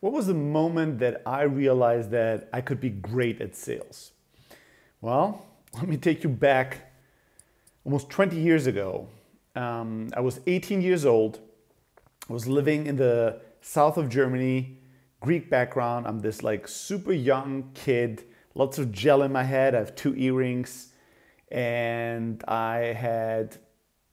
What was the moment that I realized that I could be great at sales? Well, let me take you back almost 20 years ago. Um, I was 18 years old. I was living in the south of Germany, Greek background. I'm this like super young kid, lots of gel in my head. I have two earrings, and I had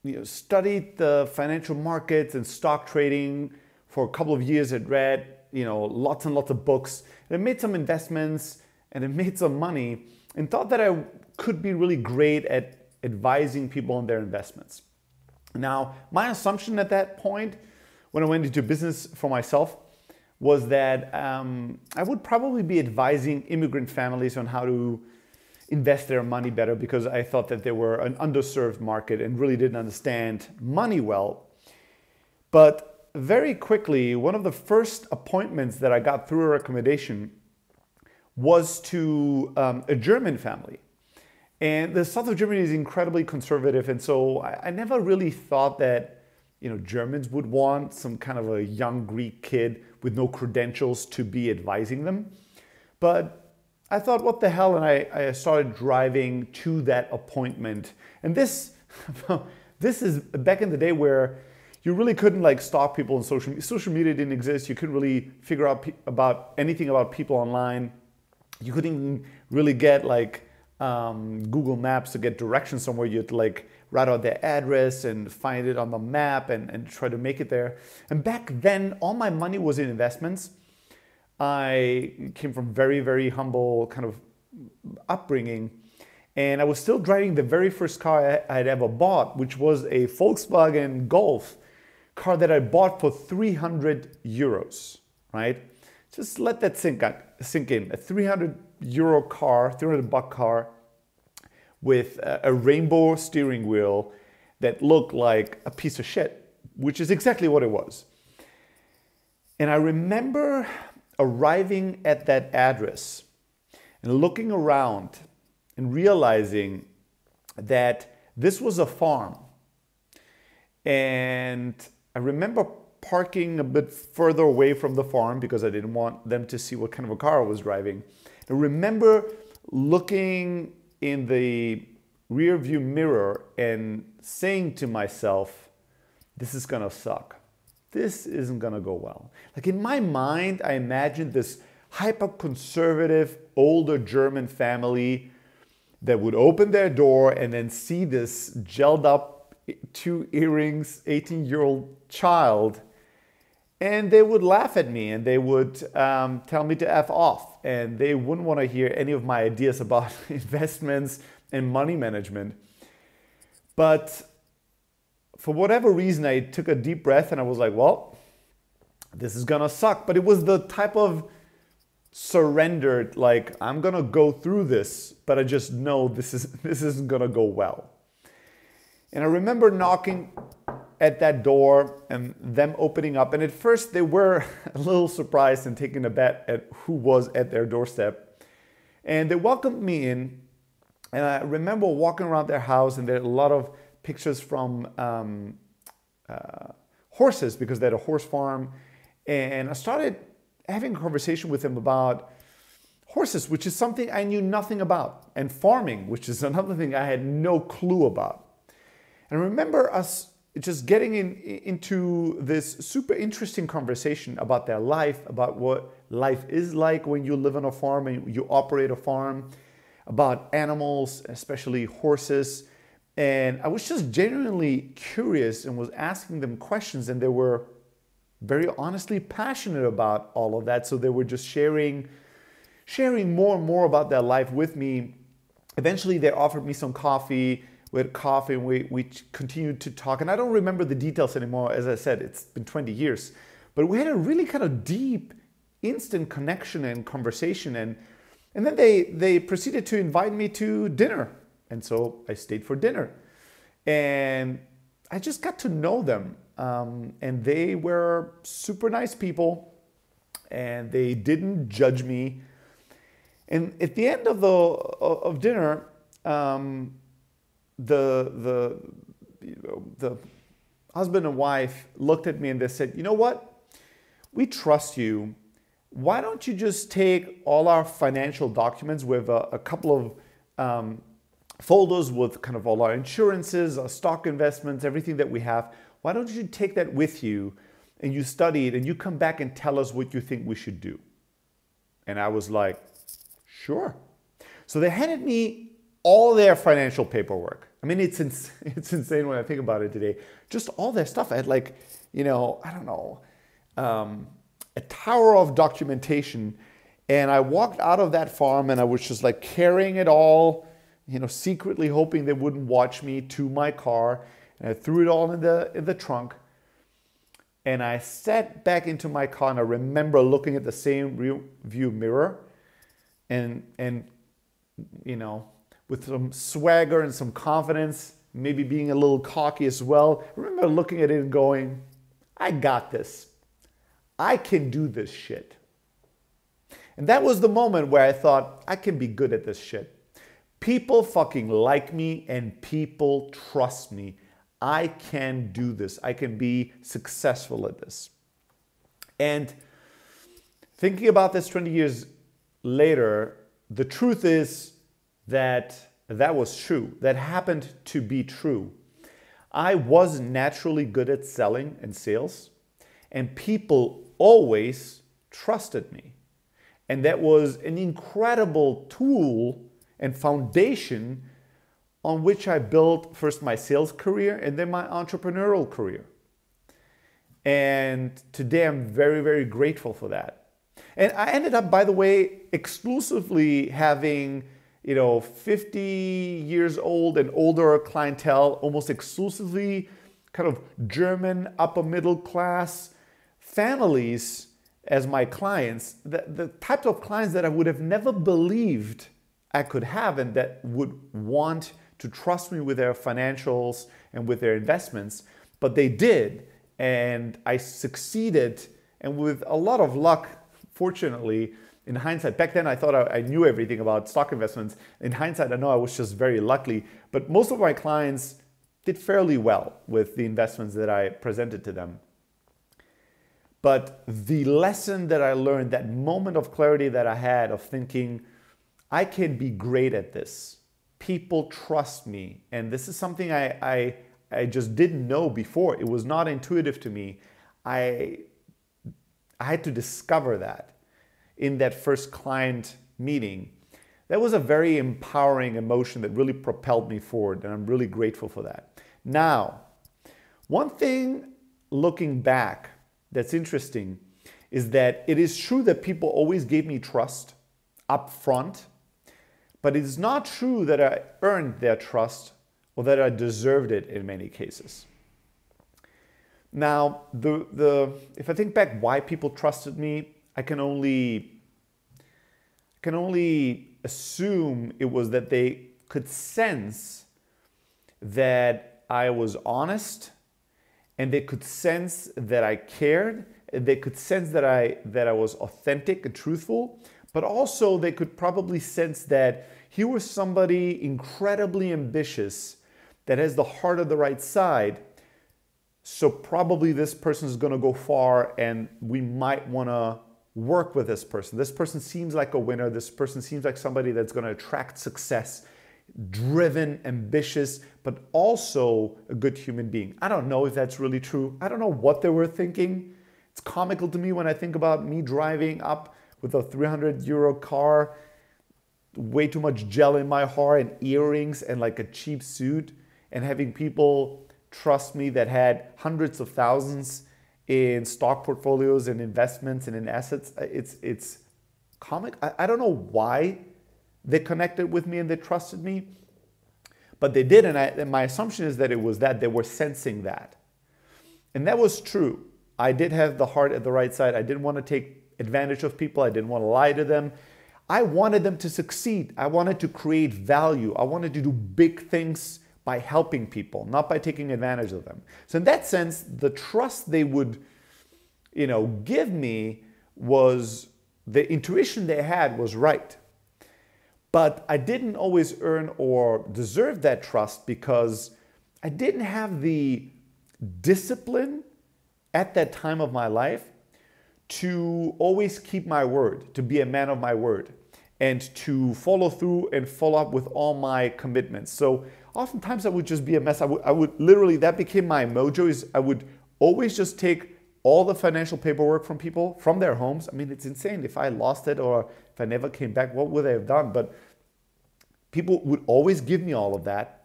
you know, studied the financial markets and stock trading for a couple of years. I'd read you know, lots and lots of books. And I made some investments and I made some money and thought that I could be really great at advising people on their investments. Now, my assumption at that point, when I went into business for myself, was that um, I would probably be advising immigrant families on how to invest their money better because I thought that they were an underserved market and really didn't understand money well. But very quickly, one of the first appointments that I got through a recommendation was to um, a German family. And the south of Germany is incredibly conservative. And so I, I, never really thought that you know, Germans would want some kind of a young Greek kid with no credentials to be advising them. But I thought, what the hell? And I, I started driving to that appointment. And this, this is back in the day where you really couldn't like stalk people on social media. Social media didn't exist. You couldn't really figure out about anything about people online. You couldn't really get like um, Google Maps to get directions somewhere. You'd like write out their address and find it on the map and, and try to make it there. And back then, all my money was in investments. I came from very, very humble kind of upbringing. And I was still driving the very first car I had ever bought, which was a Volkswagen Golf car that I bought for 300 euros, right? Just let that sink, sink in. A 300 euro car, 300 buck car with a rainbow steering wheel that looked like a piece of shit, which is exactly what it was. And I remember arriving at that address and looking around and realizing that this was a farm. And I remember parking a bit further away from the farm because I didn't want them to see what kind of a car I was driving. I remember looking in the rear view mirror and saying to myself, this is gonna suck. This isn't gonna go well. Like in my mind, I imagined this hyper conservative older German family that would open their door and then see this gelled up two earrings 18 year old child and they would laugh at me and they would um, tell me to f off and they wouldn't want to hear any of my ideas about investments and money management. But for whatever reason i took a deep breath and i was like well this is gonna suck. But it was the type of surrendered like i'm gonna go through this but i just know this is this isn't gonna go well and I remember knocking at that door and them opening up. And at first, they were a little surprised and taking a bet at who was at their doorstep. And they welcomed me in. And I remember walking around their house, and there are a lot of pictures from um, uh, horses because they had a horse farm. And I started having a conversation with them about horses, which is something I knew nothing about, and farming, which is another thing I had no clue about. And remember us just getting in, into this super interesting conversation about their life, about what life is like when you live on a farm and you operate a farm, about animals, especially horses. And I was just genuinely curious and was asking them questions, and they were very honestly passionate about all of that. So they were just sharing, sharing more and more about their life with me. Eventually, they offered me some coffee we had coffee and we, we continued to talk. And I don't remember the details anymore. As I said, it's been 20 years. But we had a really kind of deep, instant connection and conversation. And, and then they, they proceeded to invite me to dinner. And so I stayed for dinner. And I just got to know them. Um, and they were super nice people. And they didn't judge me. And at the end of the of dinner, um, the the you know, the husband and wife looked at me and they said, "You know what? We trust you. why don't you just take all our financial documents with a, a couple of um, folders with kind of all our insurances, our stock investments, everything that we have. Why don't you take that with you and you study it and you come back and tell us what you think we should do? And I was like, sure. So they handed me all their financial paperwork. I mean, it's, ins- it's insane when I think about it today. Just all their stuff. I had like, you know, I don't know, um, a tower of documentation. And I walked out of that farm and I was just like carrying it all you know, secretly hoping they wouldn't watch me to my car. And I threw it all in the, in the trunk. And I sat back into my car and I remember looking at the same rear view mirror and, and, you know, with some swagger and some confidence, maybe being a little cocky as well. Remember looking at it and going, I got this. I can do this shit. And that was the moment where I thought, I can be good at this shit. People fucking like me and people trust me. I can do this. I can be successful at this. And thinking about this 20 years later, the truth is that that was true. That happened to be true. I was naturally good at selling and sales, and people always trusted me. And that was an incredible tool and foundation on which I built first my sales career and then my entrepreneurial career. And today I'm very, very grateful for that. And I ended up, by the way, exclusively having, you know, 50 years old and older clientele, almost exclusively kind of German upper middle class families as my clients, the, the types of clients that I would have never believed I could have and that would want to trust me with their financials and with their investments. But they did, and I succeeded. And with a lot of luck, fortunately, in hindsight, back then I thought I, I, knew everything about stock investments. In hindsight, I know I was just very lucky. But most of my clients did fairly well with the investments that I presented to them. But the lesson that I learned, that moment of clarity that I had of thinking, I can be great at this. People trust me. And this is something I, I, I just didn't know before. It was not intuitive to me. I, I had to discover that in that first client meeting. That was a very empowering emotion that really propelled me forward, and I'm really grateful for that. Now, one thing looking back that's interesting is that it is true that people always gave me trust up front but it is not true that I earned their trust or that I deserved it in many cases. Now, the, the, if I think back why people trusted me, I can only, can only assume it was that they could sense that I was honest and they could sense that I cared. They could sense that I, that I was authentic and truthful, but also they could probably sense that he was somebody incredibly ambitious that has the heart of the right side. So probably this person is going to go far and we might want to work with this person. This person seems like a winner. This person seems like somebody that's going to attract success, driven, ambitious, but also a good human being. I don't know if that's really true. I don't know what they were thinking. It's comical to me when I think about me driving up with a 300 euro car way too much gel in my hair and earrings and like a cheap suit and having people trust me that had hundreds of thousands in stock portfolios and investments and in assets uh, it's it's comic I, I don't know why they connected with me and they trusted me but they did and, I, and my assumption is that it was that they were sensing that. And that was true. I did have the heart at the right side. I didn't want to take advantage of people. I didn't want to lie to them. I wanted them to succeed. I wanted to create value. I wanted to do big things by helping people, not by taking advantage of them. So in that sense, the trust they would, you know, give me was the intuition they had was right. But I didn't always earn or deserve that trust because I didn't have the discipline at that time of my life to always keep my word, to be a man of my word, and to follow through and follow up with all my commitments. So oftentimes I would just be a mess. I would, I would literally, that became my mojo is I would always just take all the financial paperwork from people from their homes. I mean, it's insane. If I lost it or if I never came back, what would I have done? But people would always give me all of that.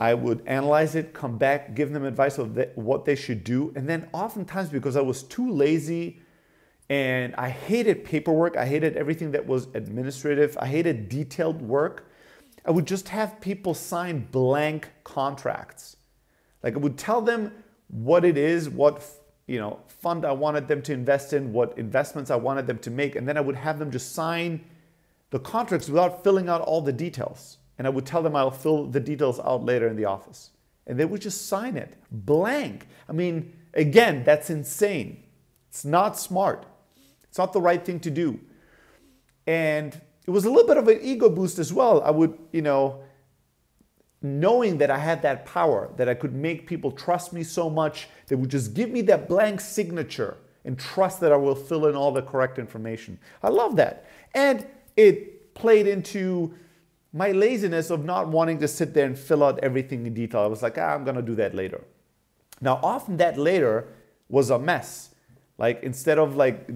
I would analyze it, come back, give them advice of what they should do. And then oftentimes, because I was too lazy and I hated paperwork, I hated everything that was administrative, I hated detailed work, I would just have people sign blank contracts. Like I would tell them what it is, what you know, fund I wanted them to invest in, what investments I wanted them to make, and then I would have them just sign the contracts without filling out all the details. And I would tell them I'll fill the details out later in the office. And they would just sign it blank. I mean, again, that's insane. It's not smart. It's not the right thing to do. And it was a little bit of an ego boost as well. I would, you know, knowing that I had that power, that I could make people trust me so much, they would just give me that blank signature and trust that I will fill in all the correct information. I love that. And it played into my laziness of not wanting to sit there and fill out everything in detail. I was like, ah, I'm going to do that later. Now, often that later was a mess. Like instead of like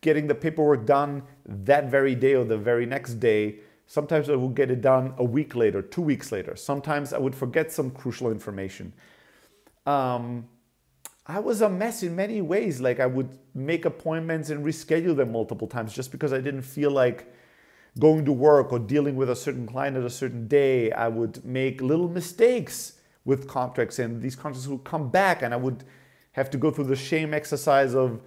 getting the paperwork done that very day or the very next day, sometimes I would get it done a week later, two weeks later. Sometimes I would forget some crucial information. Um, I was a mess in many ways. Like I would make appointments and reschedule them multiple times just because I didn't feel like going to work or dealing with a certain client at a certain day, I would make little mistakes with contracts and these contracts would come back and I would have to go through the shame exercise of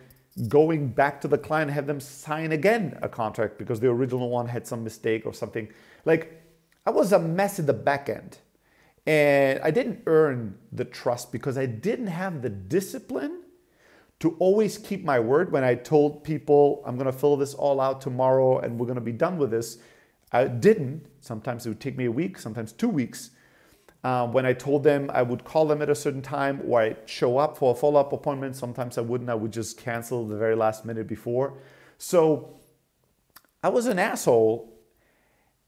going back to the client have them sign again a contract because the original one had some mistake or something. Like I was a mess in the back end. And I didn't earn the trust because I didn't have the discipline to always keep my word when I told people I'm going to fill this all out tomorrow and we're going to be done with this. I didn't. Sometimes it would take me a week, sometimes two weeks. Um, when I told them I would call them at a certain time or I'd show up for a follow up appointment, sometimes I wouldn't. I would just cancel the very last minute before. So I was an asshole.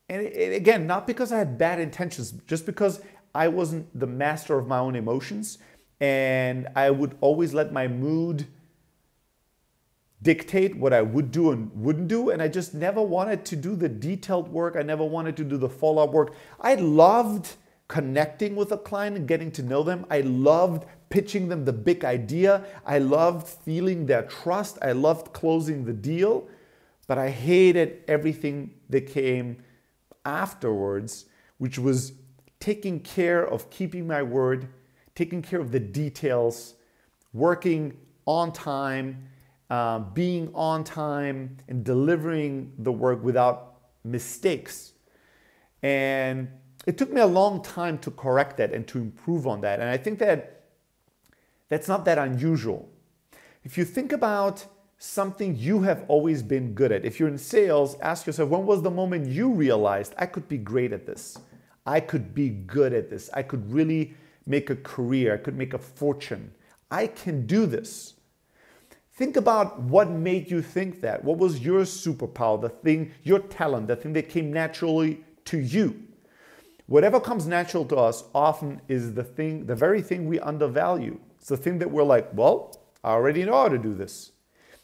And it, again, not because I had bad intentions, just because I wasn't the master of my own emotions and I would always let my mood dictate what I would do and wouldn't do. And I just never wanted to do the detailed work. I never wanted to do the follow up work. I loved connecting with a client and getting to know them. I loved pitching them the big idea. I loved feeling their trust. I loved closing the deal. But I hated everything that came afterwards, which was taking care of keeping my word taking care of the details, working on time, uh, being on time, and delivering the work without mistakes. And it took me a long time to correct that and to improve on that. And I think that that's not that unusual. If you think about something you have always been good at, if you're in sales, ask yourself when was the moment you realized I could be great at this? I could be good at this. I could really make a career, I could make a fortune. I can do this. Think about what made you think that. What was your superpower, the thing, your talent, the thing that came naturally to you? Whatever comes natural to us often is the thing, the very thing we undervalue. It's the thing that we're like, well, I already know how to do this.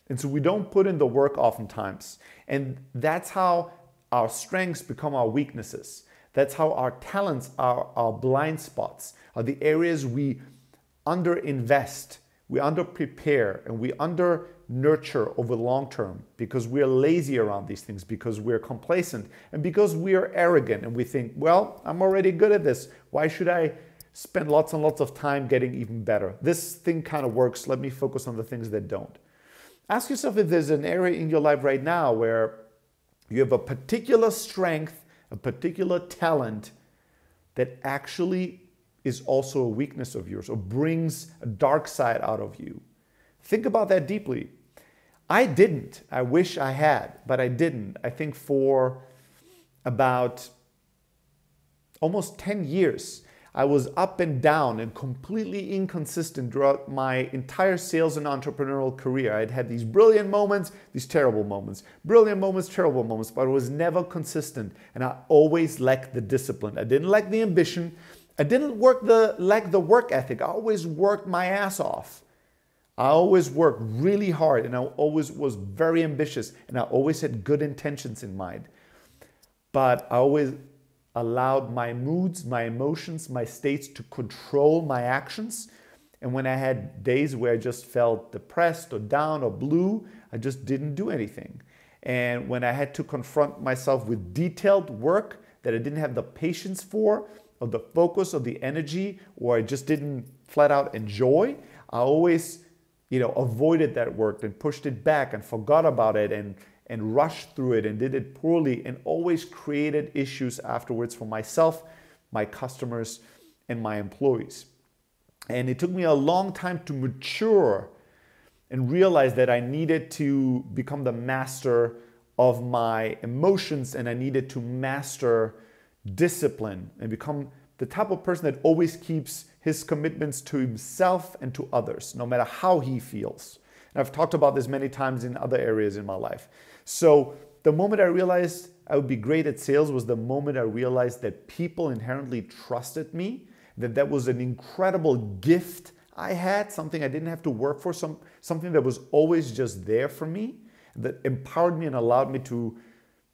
And so we don't put in the work oftentimes. And that's how our strengths become our weaknesses. That's how our talents are our blind spots, are the areas we underinvest, we underprepare, and we under nurture over long term because we're lazy around these things, because we're complacent, and because we are arrogant and we think, well, I'm already good at this. Why should I spend lots and lots of time getting even better? This thing kind of works. Let me focus on the things that don't. Ask yourself if there's an area in your life right now where you have a particular strength a particular talent that actually is also a weakness of yours or brings a dark side out of you. Think about that deeply. I didn't. I wish I had, but I didn't. I think for about almost 10 years, I was up and down and completely inconsistent throughout my entire sales and entrepreneurial career. I'd had these brilliant moments, these terrible moments, brilliant moments, terrible moments, but I was never consistent and I always lacked the discipline. I didn't lack the ambition. I didn't work the lack the work ethic. I always worked my ass off. I always worked really hard and I always was very ambitious and I always had good intentions in mind. But I always allowed my moods, my emotions, my states to control my actions. And when I had days where I just felt depressed or down or blue, I just didn't do anything. And when I had to confront myself with detailed work that I didn't have the patience for, or the focus, or the energy, or I just didn't flat out enjoy, I always you know, avoided that work and pushed it back and forgot about it and, and rushed through it and did it poorly and always created issues afterwards for myself, my customers, and my employees. And it took me a long time to mature and realize that I needed to become the master of my emotions and I needed to master discipline and become the type of person that always keeps his commitments to himself and to others, no matter how he feels. And I've talked about this many times in other areas in my life. So the moment I realized I would be great at sales was the moment I realized that people inherently trusted me, that that was an incredible gift I had, something I didn't have to work for, some, something that was always just there for me, that empowered me and allowed me to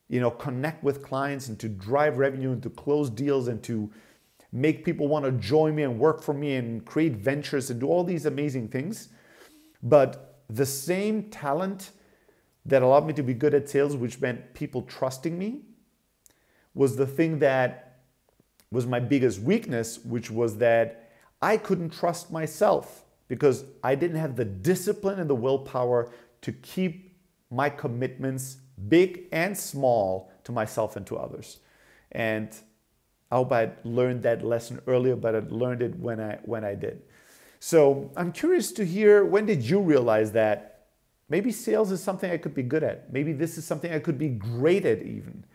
you know, connect with clients and to drive revenue and to close deals and to make people want to join me and work for me and create ventures and do all these amazing things. But the same talent that allowed me to be good at sales, which meant people trusting me, was the thing that was my biggest weakness, which was that I couldn't trust myself because I didn't have the discipline and the willpower to keep my commitments, big and small, to myself and to others. And I learned that lesson earlier, but I learned it when I when I did. So I'm curious to hear when did you realize that maybe sales is something I could be good at? Maybe this is something I could be great at even.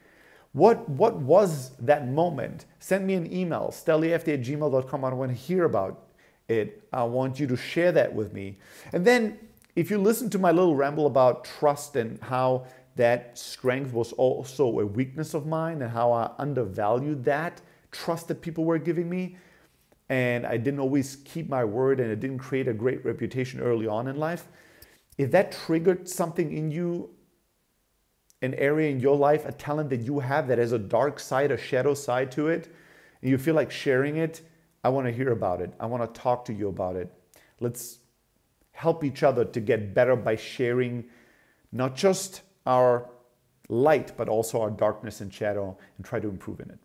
What what was that moment? Send me an email, steliefti at gmail.com. I want to hear about it. I want you to share that with me. And then if you listen to my little ramble about trust and how that strength was also a weakness of mine and how I undervalued that trust that people were giving me. And I didn't always keep my word and it didn't create a great reputation early on in life. If that triggered something in you, an area in your life, a talent that you have that has a dark side, a shadow side to it, and you feel like sharing it, I want to hear about it. I want to talk to you about it. Let's help each other to get better by sharing not just our light, but also our darkness and shadow and try to improve in it.